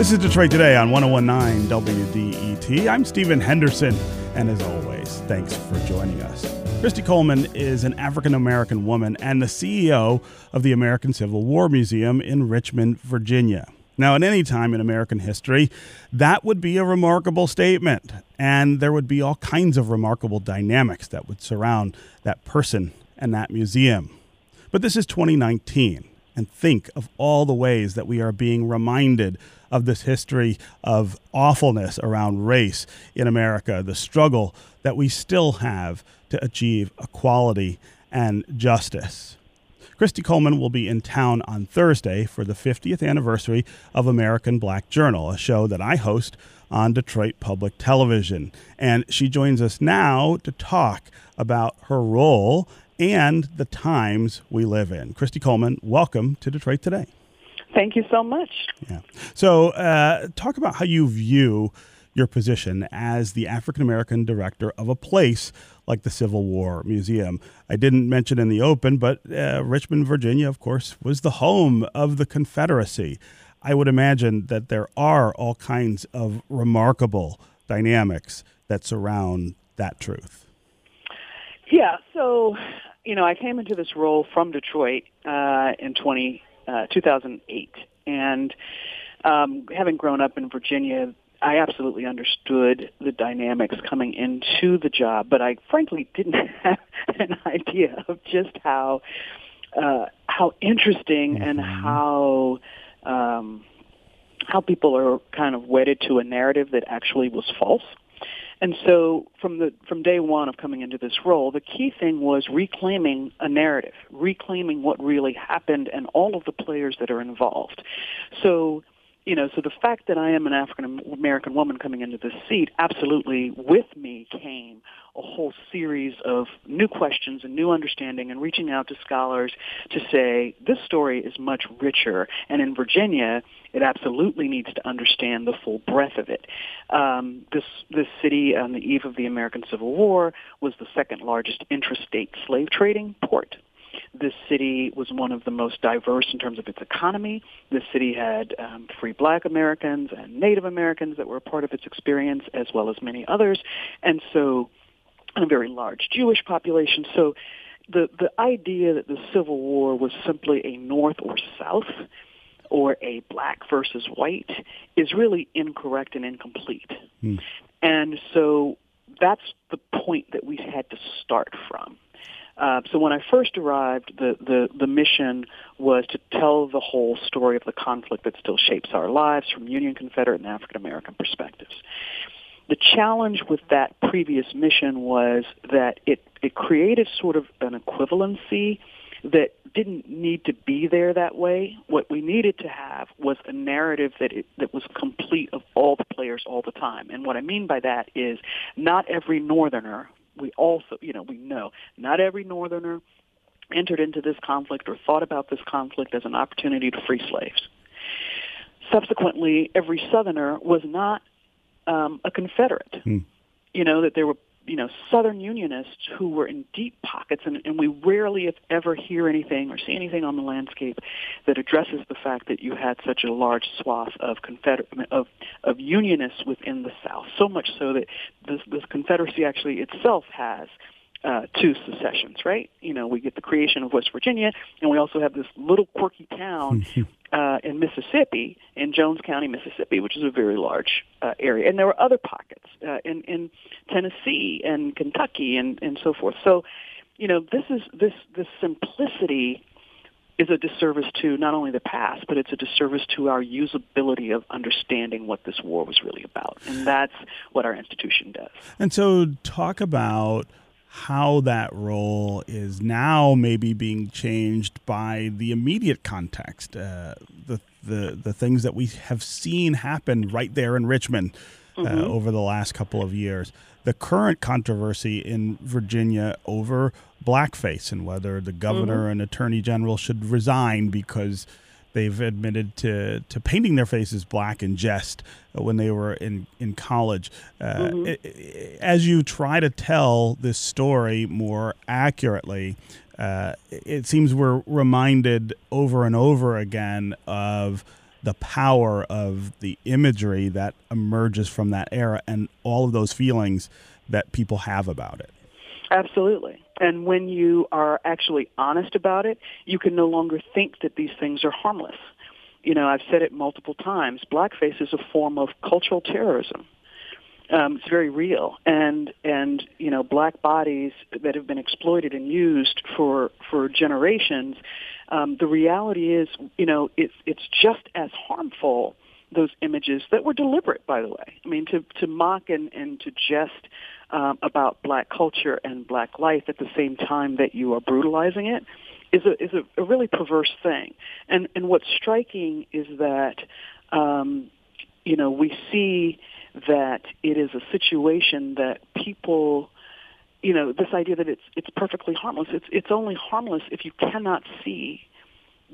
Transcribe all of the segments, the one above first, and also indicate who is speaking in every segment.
Speaker 1: This is Detroit Today on 1019 WDET. I'm Stephen Henderson, and as always, thanks for joining us. Christy Coleman is an African American woman and the CEO of the American Civil War Museum in Richmond, Virginia. Now, at any time in American history, that would be a remarkable statement, and there would be all kinds of remarkable dynamics that would surround that person and that museum. But this is 2019, and think of all the ways that we are being reminded of this history of awfulness around race in America, the struggle that we still have to achieve equality and justice. Christy Coleman will be in town on Thursday for the 50th anniversary of American Black Journal, a show that I host on Detroit Public Television. And she joins us now to talk about her role and the times we live in. Christy Coleman, welcome to Detroit Today.
Speaker 2: Thank you so much.
Speaker 1: Yeah. So, uh, talk about how you view your position as the African American director of a place like the Civil War Museum. I didn't mention in the open, but uh, Richmond, Virginia, of course, was the home of the Confederacy. I would imagine that there are all kinds of remarkable dynamics that surround that truth.
Speaker 2: Yeah, so, you know, I came into this role from Detroit uh, in 20, uh, 2008. And um, having grown up in Virginia, I absolutely understood the dynamics coming into the job, but I frankly didn't have an idea of just how uh, how interesting mm-hmm. and how um, how people are kind of wedded to a narrative that actually was false. And so from the from day one of coming into this role, the key thing was reclaiming a narrative, reclaiming what really happened and all of the players that are involved. So you know, so the fact that I am an African American woman coming into this seat, absolutely with me came a whole series of new questions and new understanding and reaching out to scholars to say this story is much richer. And in Virginia, it absolutely needs to understand the full breadth of it. Um, this this city on the eve of the American Civil War was the second largest intrastate slave trading port this city was one of the most diverse in terms of its economy. This city had um, free black Americans and Native Americans that were a part of its experience, as well as many others. And so, a very large Jewish population. So, the, the idea that the Civil War was simply a North or South or a black versus white is really incorrect and incomplete. Hmm. And so that's the point that we had to start from. Uh, so when I first arrived, the, the, the mission was to tell the whole story of the conflict that still shapes our lives from Union, Confederate, and African American perspectives. The challenge with that previous mission was that it, it created sort of an equivalency that didn't need to be there that way. What we needed to have was a narrative that it, that was complete of all the players all the time. And what I mean by that is not every northerner we also, you know, we know not every northerner entered into this conflict or thought about this conflict as an opportunity to free slaves. Subsequently, every southerner was not um, a Confederate. Hmm. You know, that there were you know, Southern Unionists who were in deep pockets, and, and we rarely, if ever, hear anything or see anything on the landscape that addresses the fact that you had such a large swath of Confederate of of Unionists within the South. So much so that this, this Confederacy actually itself has uh, two secessions, right? You know, we get the creation of West Virginia, and we also have this little quirky town uh, in Mississippi, in Jones County, Mississippi, which is a very large uh, area. And there were other pockets uh, in, in Tennessee and Kentucky and, and so forth. So, you know, this is this this simplicity is a disservice to not only the past, but it's a disservice to our usability of understanding what this war was really about. And that's what our institution does.
Speaker 1: And so, talk about how that role is now maybe being changed by the immediate context, uh, the, the the things that we have seen happen right there in Richmond uh, mm-hmm. over the last couple of years. The current controversy in Virginia over blackface and whether the governor mm-hmm. and attorney general should resign because They've admitted to, to painting their faces black in jest when they were in, in college. Uh, mm-hmm. it, as you try to tell this story more accurately, uh, it seems we're reminded over and over again of the power of the imagery that emerges from that era and all of those feelings that people have about it.
Speaker 2: Absolutely. And when you are actually honest about it, you can no longer think that these things are harmless. You know, I've said it multiple times. Blackface is a form of cultural terrorism. Um, it's very real, and and you know, black bodies that have been exploited and used for for generations. Um, the reality is, you know, it's it's just as harmful those images that were deliberate, by the way. I mean, to to mock and and to jest um, about black culture and black life at the same time that you are brutalizing it is a is a, a really perverse thing. And and what's striking is that um, you know we see that it is a situation that people you know this idea that it's it's perfectly harmless. It's it's only harmless if you cannot see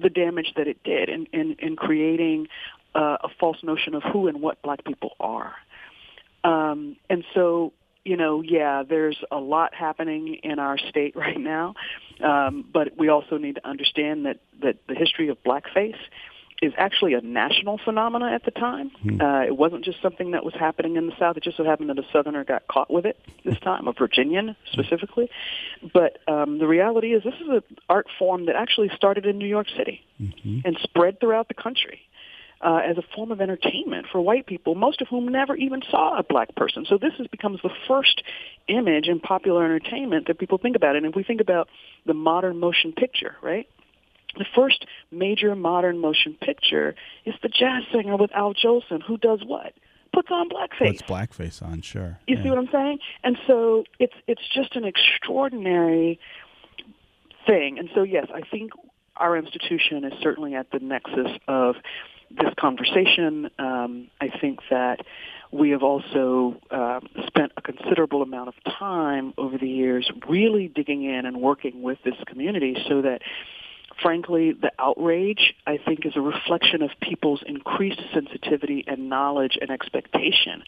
Speaker 2: the damage that it did in in, in creating uh, a false notion of who and what black people are. Um, and so you know, yeah, there's a lot happening in our state right now, um, but we also need to understand that that the history of blackface is actually a national phenomenon at the time. Hmm. Uh, it wasn't just something that was happening in the South. It just so happened that a Southerner got caught with it this time, a Virginian specifically. But um, the reality is, this is an art form that actually started in New York City mm-hmm. and spread throughout the country uh, as a form of entertainment for white people, most of whom never even saw a black person. So this is, becomes the first image in popular entertainment that people think about. And if we think about the modern motion picture, right? The first major modern motion picture is the jazz singer with Al Jolson, who does what? Puts on blackface.
Speaker 1: Puts blackface on, sure.
Speaker 2: You yeah. see what I'm saying? And so it's it's just an extraordinary thing. And so yes, I think our institution is certainly at the nexus of this conversation. Um, I think that we have also uh, spent a considerable amount of time over the years really digging in and working with this community so that frankly, the outrage, I think, is a reflection of people's increased sensitivity and knowledge and expectation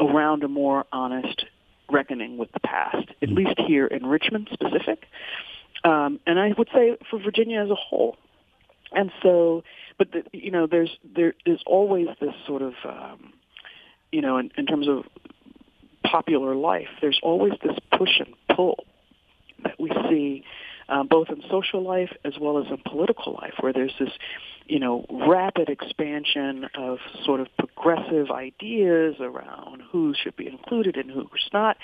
Speaker 2: around a more honest reckoning with the past, at mm-hmm. least here in Richmond specific. Um, and I would say for Virginia as a whole. And so but the, you know, there's there is always this sort of, um, you know, in, in terms of popular life, there's always this push and pull that we see uh, both in social life as well as in political life, where there's this, you know, rapid expansion of sort of progressive ideas around who should be included and who's not,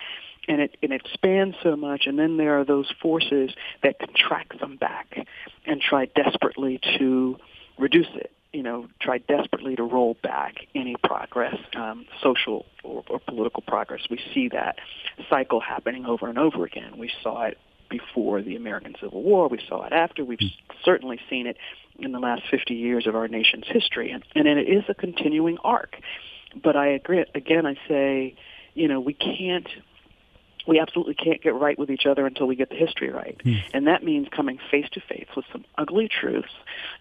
Speaker 2: and it, and it expands so much, and then there are those forces that contract them back and try desperately to reduce it. You know, try desperately to roll back any progress, um, social or, or political progress. We see that cycle happening over and over again. We saw it before the American Civil War. We saw it after. We've certainly seen it in the last 50 years of our nation's history. And, and it is a continuing arc. But I agree, again, I say, you know, we can't we absolutely can't get right with each other until we get the history right. Mm. And that means coming face to face with some ugly truths,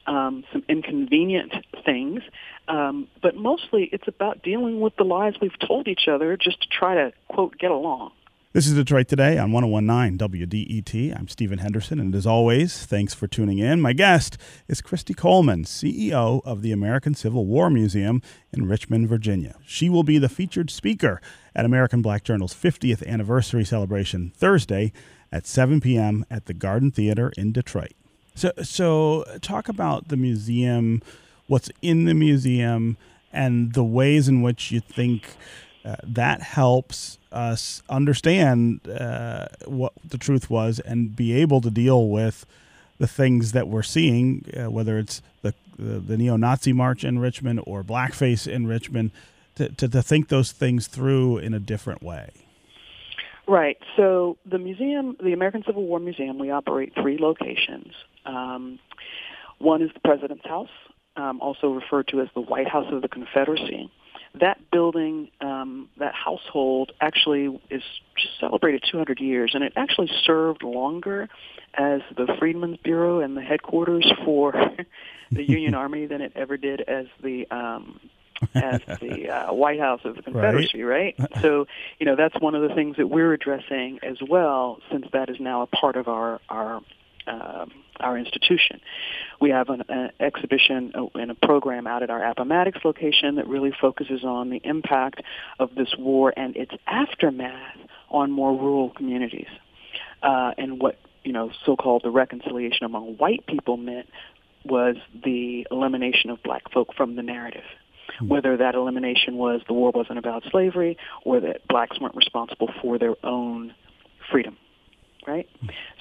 Speaker 2: um, some inconvenient things, um, but mostly it's about dealing with the lies we've told each other just to try to, quote, get along.
Speaker 1: This is Detroit Today on 1019 WDET. I'm Stephen Henderson, and as always, thanks for tuning in. My guest is Christy Coleman, CEO of the American Civil War Museum in Richmond, Virginia. She will be the featured speaker at American Black Journal's 50th anniversary celebration Thursday at 7 p.m. at the Garden Theater in Detroit. So, so talk about the museum, what's in the museum, and the ways in which you think uh, that helps us understand uh, what the truth was and be able to deal with the things that we're seeing, uh, whether it's the, the, the neo-Nazi march in Richmond or blackface in Richmond, to, to, to think those things through in a different way.
Speaker 2: Right. So the museum, the American Civil War Museum, we operate three locations. Um, one is the President's House, um, also referred to as the White House of the Confederacy that building, um, that household actually is just celebrated 200 years, and it actually served longer as the Freedmen's Bureau and the headquarters for the Union Army than it ever did as the um, as the uh, White House of the Confederacy, right. right? So, you know, that's one of the things that we're addressing as well, since that is now a part of our our um, our institution. We have an, an exhibition and a program out at our Appomattox location that really focuses on the impact of this war and its aftermath on more rural communities, uh, and what you know, so-called the reconciliation among white people meant was the elimination of black folk from the narrative. Hmm. Whether that elimination was the war wasn't about slavery or that blacks weren't responsible for their own freedom right?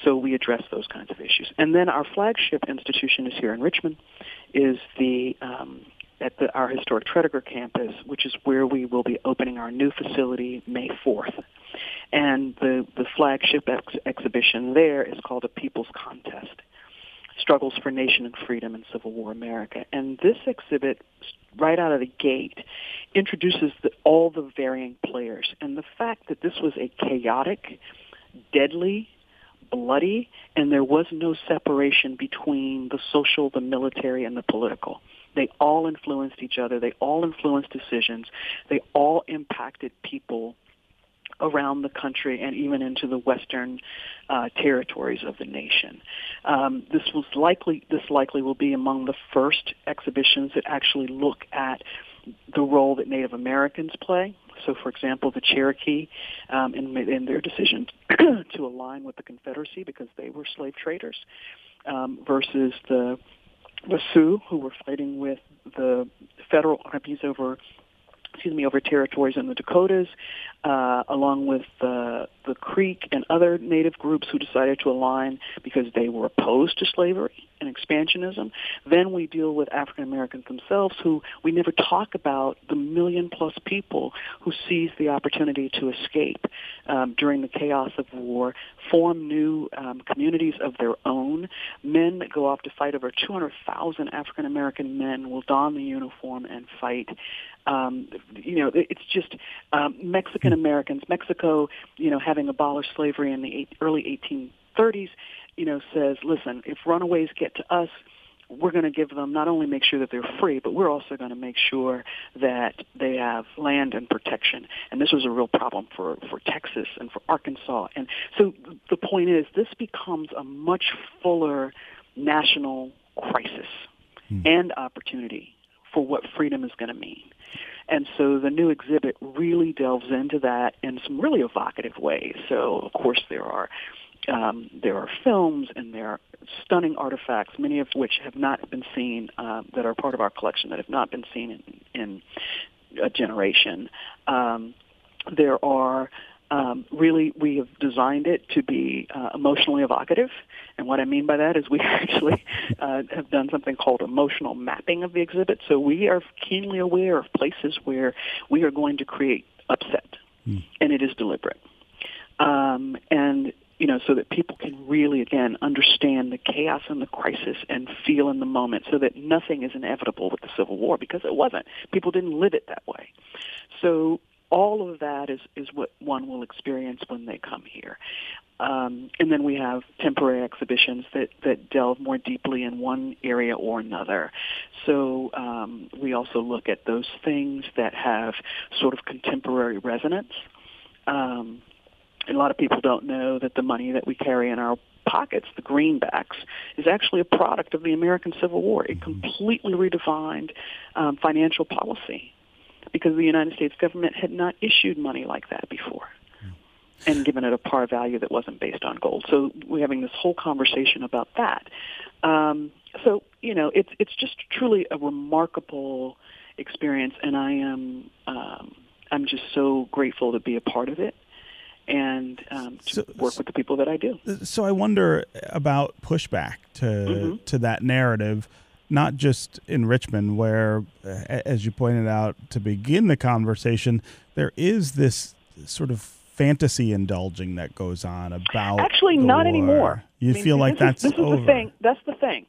Speaker 2: So we address those kinds of issues. And then our flagship institution is here in Richmond, is the um, at the, our historic Tredegar campus, which is where we will be opening our new facility May 4th. And the, the flagship ex- exhibition there is called A People's Contest, Struggles for Nation and Freedom in Civil War America. And this exhibit, right out of the gate, introduces the, all the varying players. And the fact that this was a chaotic, deadly, bloody, and there was no separation between the social, the military, and the political. They all influenced each other. They all influenced decisions. They all impacted people around the country and even into the western uh, territories of the nation. Um, this was likely this likely will be among the first exhibitions that actually look at the role that Native Americans play so, for example, the Cherokee, um, in, in their decision to align with the Confederacy because they were slave traders, um, versus the the Sioux who were fighting with the federal armies over excuse me, over territories in the Dakotas, uh, along with the, the Creek and other native groups who decided to align because they were opposed to slavery and expansionism. Then we deal with African Americans themselves who we never talk about the million plus people who seized the opportunity to escape um, during the chaos of war, form new um, communities of their own. Men that go off to fight over 200,000 African American men will don the uniform and fight um, you know, it's just um, Mexican Americans. Mexico, you know, having abolished slavery in the eight, early 1830s, you know, says, listen, if runaways get to us, we're going to give them not only make sure that they're free, but we're also going to make sure that they have land and protection. And this was a real problem for, for Texas and for Arkansas. And so the point is, this becomes a much fuller national crisis hmm. and opportunity for what freedom is going to mean. And so the new exhibit really delves into that in some really evocative ways. So of course there are um, there are films and there are stunning artifacts, many of which have not been seen, uh, that are part of our collection that have not been seen in, in a generation. Um, there are um, really we have designed it to be uh, emotionally evocative. And what I mean by that is we actually uh, have done something called emotional mapping of the exhibit. So we are keenly aware of places where we are going to create upset, mm. and it is deliberate. Um, and you know, so that people can really, again, understand the chaos and the crisis and feel in the moment so that nothing is inevitable with the Civil War because it wasn't. People didn't live it that way. So all of that is, is what one will experience when they come here. Um, and then we have temporary exhibitions that, that delve more deeply in one area or another. So um, we also look at those things that have sort of contemporary resonance. Um, a lot of people don't know that the money that we carry in our pockets, the greenbacks, is actually a product of the American Civil War. It completely redefined um, financial policy because the United States government had not issued money like that before and given it a par value that wasn't based on gold. So we're having this whole conversation about that. Um, so you know, it's it's just truly a remarkable experience, and I am um, I'm just so grateful to be a part of it and um, to so, work with the people that I do.
Speaker 1: So I wonder about pushback to mm-hmm. to that narrative not just in Richmond, where, as you pointed out to begin the conversation, there is this sort of fantasy indulging that goes on about.
Speaker 2: Actually, not
Speaker 1: war.
Speaker 2: anymore.
Speaker 1: You
Speaker 2: I mean,
Speaker 1: feel like
Speaker 2: is,
Speaker 1: that's
Speaker 2: this is the thing. That's the thing.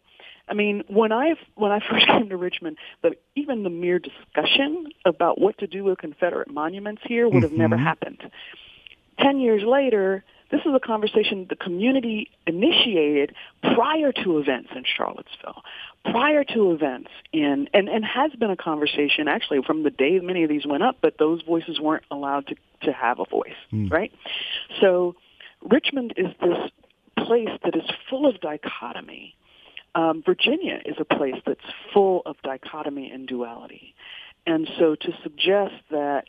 Speaker 2: I mean, when I when I first came to Richmond, the, even the mere discussion about what to do with Confederate monuments here would have mm-hmm. never happened. Ten years later, this is a conversation the community initiated prior to events in Charlottesville, prior to events in, and, and has been a conversation actually from the day many of these went up, but those voices weren't allowed to, to have a voice, mm. right? So Richmond is this place that is full of dichotomy. Um, Virginia is a place that's full of dichotomy and duality. And so to suggest that,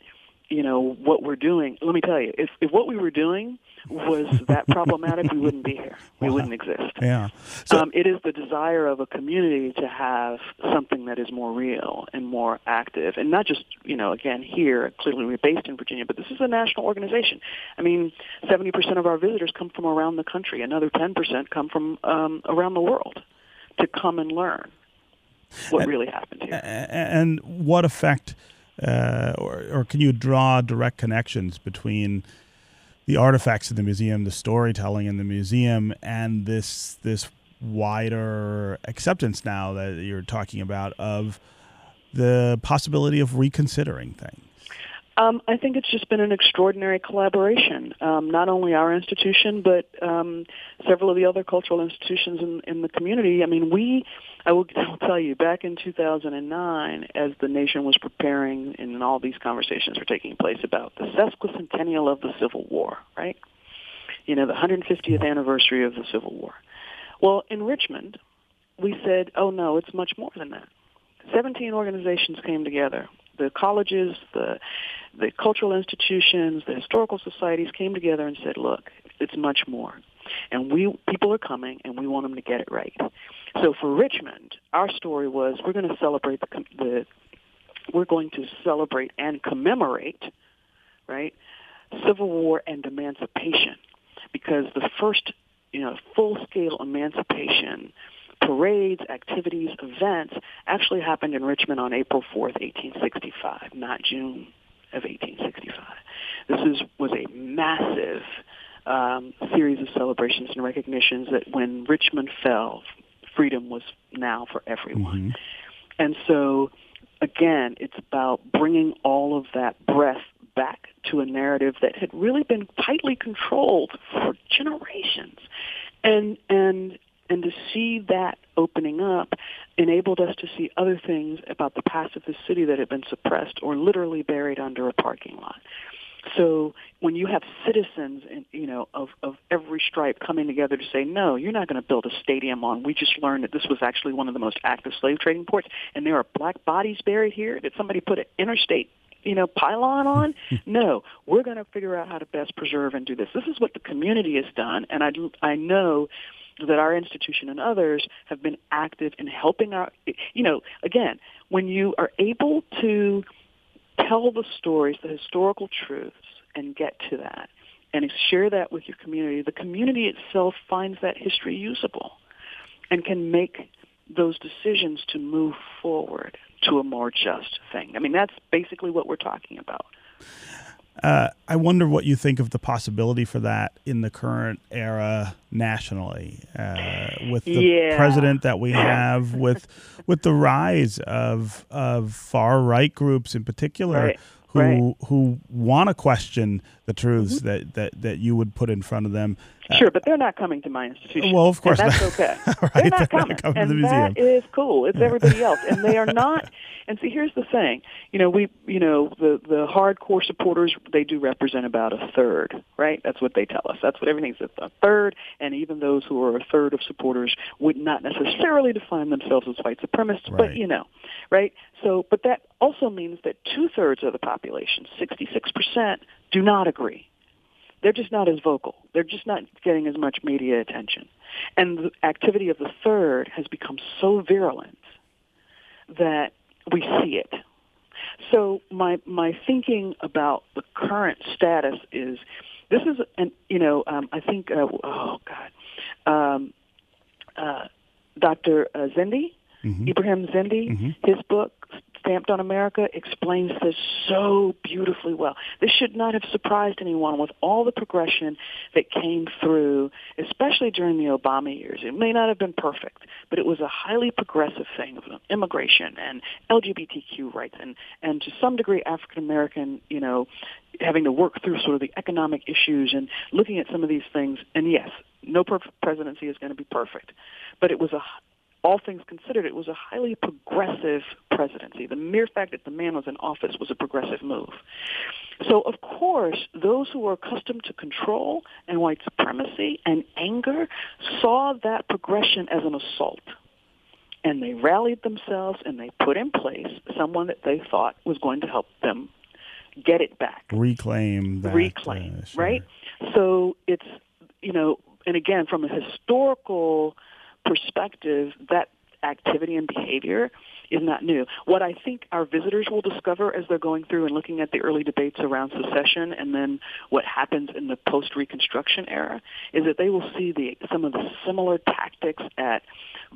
Speaker 2: you know, what we're doing, let me tell you, if, if what we were doing was that problematic, we wouldn't be here. We wow. wouldn't exist.
Speaker 1: Yeah.
Speaker 2: So, um, it is the desire of a community to have something that is more real and more active, and not just you know again here. Clearly, we're based in Virginia, but this is a national organization. I mean, seventy percent of our visitors come from around the country. Another ten percent come from um, around the world to come and learn what and, really happened here.
Speaker 1: And what effect, uh, or, or can you draw direct connections between? the artifacts in the museum, the storytelling in the museum, and this this wider acceptance now that you're talking about of the possibility of reconsidering things?
Speaker 2: Um, I think it's just been an extraordinary collaboration. Um, not only our institution, but um, several of the other cultural institutions in, in the community. I mean, we I will, I will tell you, back in 2009, as the nation was preparing and all these conversations were taking place about the sesquicentennial of the Civil War, right? You know, the 150th anniversary of the Civil War. Well, in Richmond, we said, oh no, it's much more than that. 17 organizations came together. The colleges, the the cultural institutions, the historical societies came together and said, look, it's much more. And we people are coming and we want them to get it right. So for Richmond, our story was we're going to celebrate the, the we're going to celebrate and commemorate, right, Civil War and emancipation, because the first, you know, full-scale emancipation parades, activities, events actually happened in Richmond on April 4th, 1865, not June of 1865. This is was a massive um, series of celebrations and recognitions that when Richmond fell, freedom was now for everyone. Mm-hmm. And so, again, it's about bringing all of that breath back to a narrative that had really been tightly controlled for generations. And, and, and to see that opening up enabled us to see other things about the past of the city that had been suppressed or literally buried under a parking lot. So when you have citizens, in, you know, of, of every stripe coming together to say, no, you're not going to build a stadium on. We just learned that this was actually one of the most active slave trading ports, and there are black bodies buried here. Did somebody put an interstate you know, pylon on. no, we're going to figure out how to best preserve and do this. This is what the community has done, and I, I know that our institution and others have been active in helping our, you know, again, when you are able to tell the stories, the historical truths, and get to that, and share that with your community, the community itself finds that history usable and can make those decisions to move forward to a more just thing. I mean, that's basically what we're talking about.
Speaker 1: Uh, I wonder what you think of the possibility for that in the current era nationally, uh, with the
Speaker 2: yeah.
Speaker 1: president that we have, with with the rise of of far right groups in particular,
Speaker 2: right.
Speaker 1: who
Speaker 2: right.
Speaker 1: who want to question the truths mm-hmm. that, that that you would put in front of them.
Speaker 2: Sure, but they're not coming to my institution.
Speaker 1: Well, of course,
Speaker 2: and that's okay.
Speaker 1: right,
Speaker 2: they're, not,
Speaker 1: they're
Speaker 2: coming.
Speaker 1: not coming,
Speaker 2: and
Speaker 1: to the museum.
Speaker 2: that is cool. It's everybody else, and they are not. And see, here's the thing. You know, we, you know, the the hardcore supporters they do represent about a third, right? That's what they tell us. That's what everything's a third, and even those who are a third of supporters would not necessarily define themselves as white supremacists,
Speaker 1: right.
Speaker 2: but you know, right? So, but that also means that two thirds of the population, 66 percent, do not agree they're just not as vocal. They're just not getting as much media attention. And the activity of the third has become so virulent that we see it. So my my thinking about the current status is this is and you know um, I think uh, oh God um, uh, Dr. Uh, Kendi mm-hmm. Ibrahim Kendi mm-hmm. his book Stamped on America explains this so beautifully well. This should not have surprised anyone with all the progression that came through, especially during the Obama years. It may not have been perfect, but it was a highly progressive thing of immigration and LGBTQ rights and, and to some degree African American, you know, having to work through sort of the economic issues and looking at some of these things. And yes, no perfect presidency is going to be perfect, but it was a all things considered, it was a highly progressive presidency. The mere fact that the man was in office was a progressive move. So, of course, those who were accustomed to control and white supremacy and anger saw that progression as an assault. And they rallied themselves and they put in place someone that they thought was going to help them get it back.
Speaker 1: Reclaim that.
Speaker 2: Reclaim,
Speaker 1: uh, sure.
Speaker 2: right? So it's, you know, and again, from a historical perspective, that activity and behavior is not new. What I think our visitors will discover as they're going through and looking at the early debates around secession and then what happens in the post-Reconstruction era is that they will see the some of the similar tactics at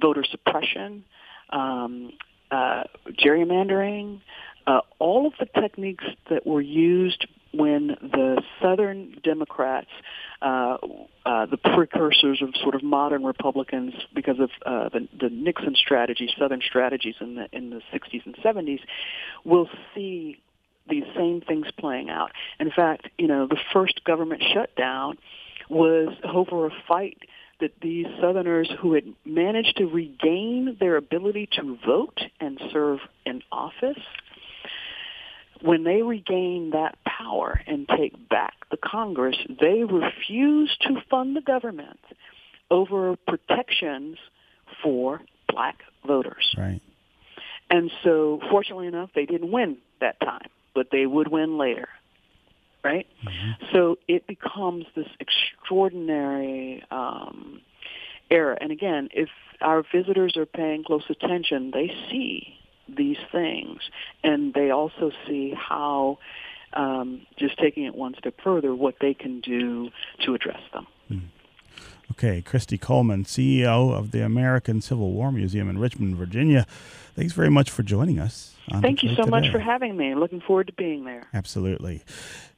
Speaker 2: voter suppression, um, uh, gerrymandering, uh, all of the techniques that were used when the Southern Democrats, uh, uh, the precursors of sort of modern Republicans, because of uh, the, the Nixon strategy, Southern strategies in the in the 60s and 70s, will see these same things playing out. In fact, you know, the first government shutdown was over a fight that these Southerners who had managed to regain their ability to vote and serve in office when they regain that power and take back the Congress, they refuse to fund the government over protections for black voters.
Speaker 1: Right.
Speaker 2: And so, fortunately enough, they didn't win that time, but they would win later. Right?
Speaker 1: Mm-hmm.
Speaker 2: So it becomes this extraordinary um, era. And again, if our visitors are paying close attention, they see these things, and they also see how, um, just taking it one step further, what they can do to address them.
Speaker 1: Mm. Okay, Christy Coleman, CEO of the American Civil War Museum in Richmond, Virginia. Thanks very much for joining us.
Speaker 2: Thank you so
Speaker 1: Today.
Speaker 2: much for having me. Looking forward to being there.
Speaker 1: Absolutely.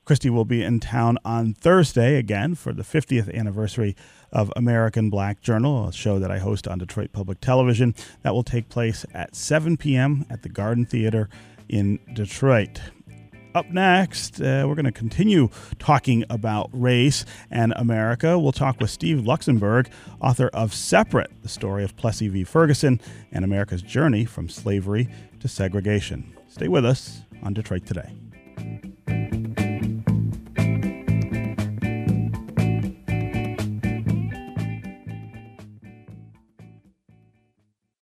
Speaker 1: Christy will be in town on Thursday again for the 50th anniversary of American Black Journal, a show that I host on Detroit Public Television. That will take place at 7 p.m. at the Garden Theater in Detroit. Up next, uh, we're going to continue talking about race and America. We'll talk with Steve Luxenberg, author of Separate, the story of Plessy v. Ferguson and America's journey from slavery to segregation. Stay with us on Detroit Today.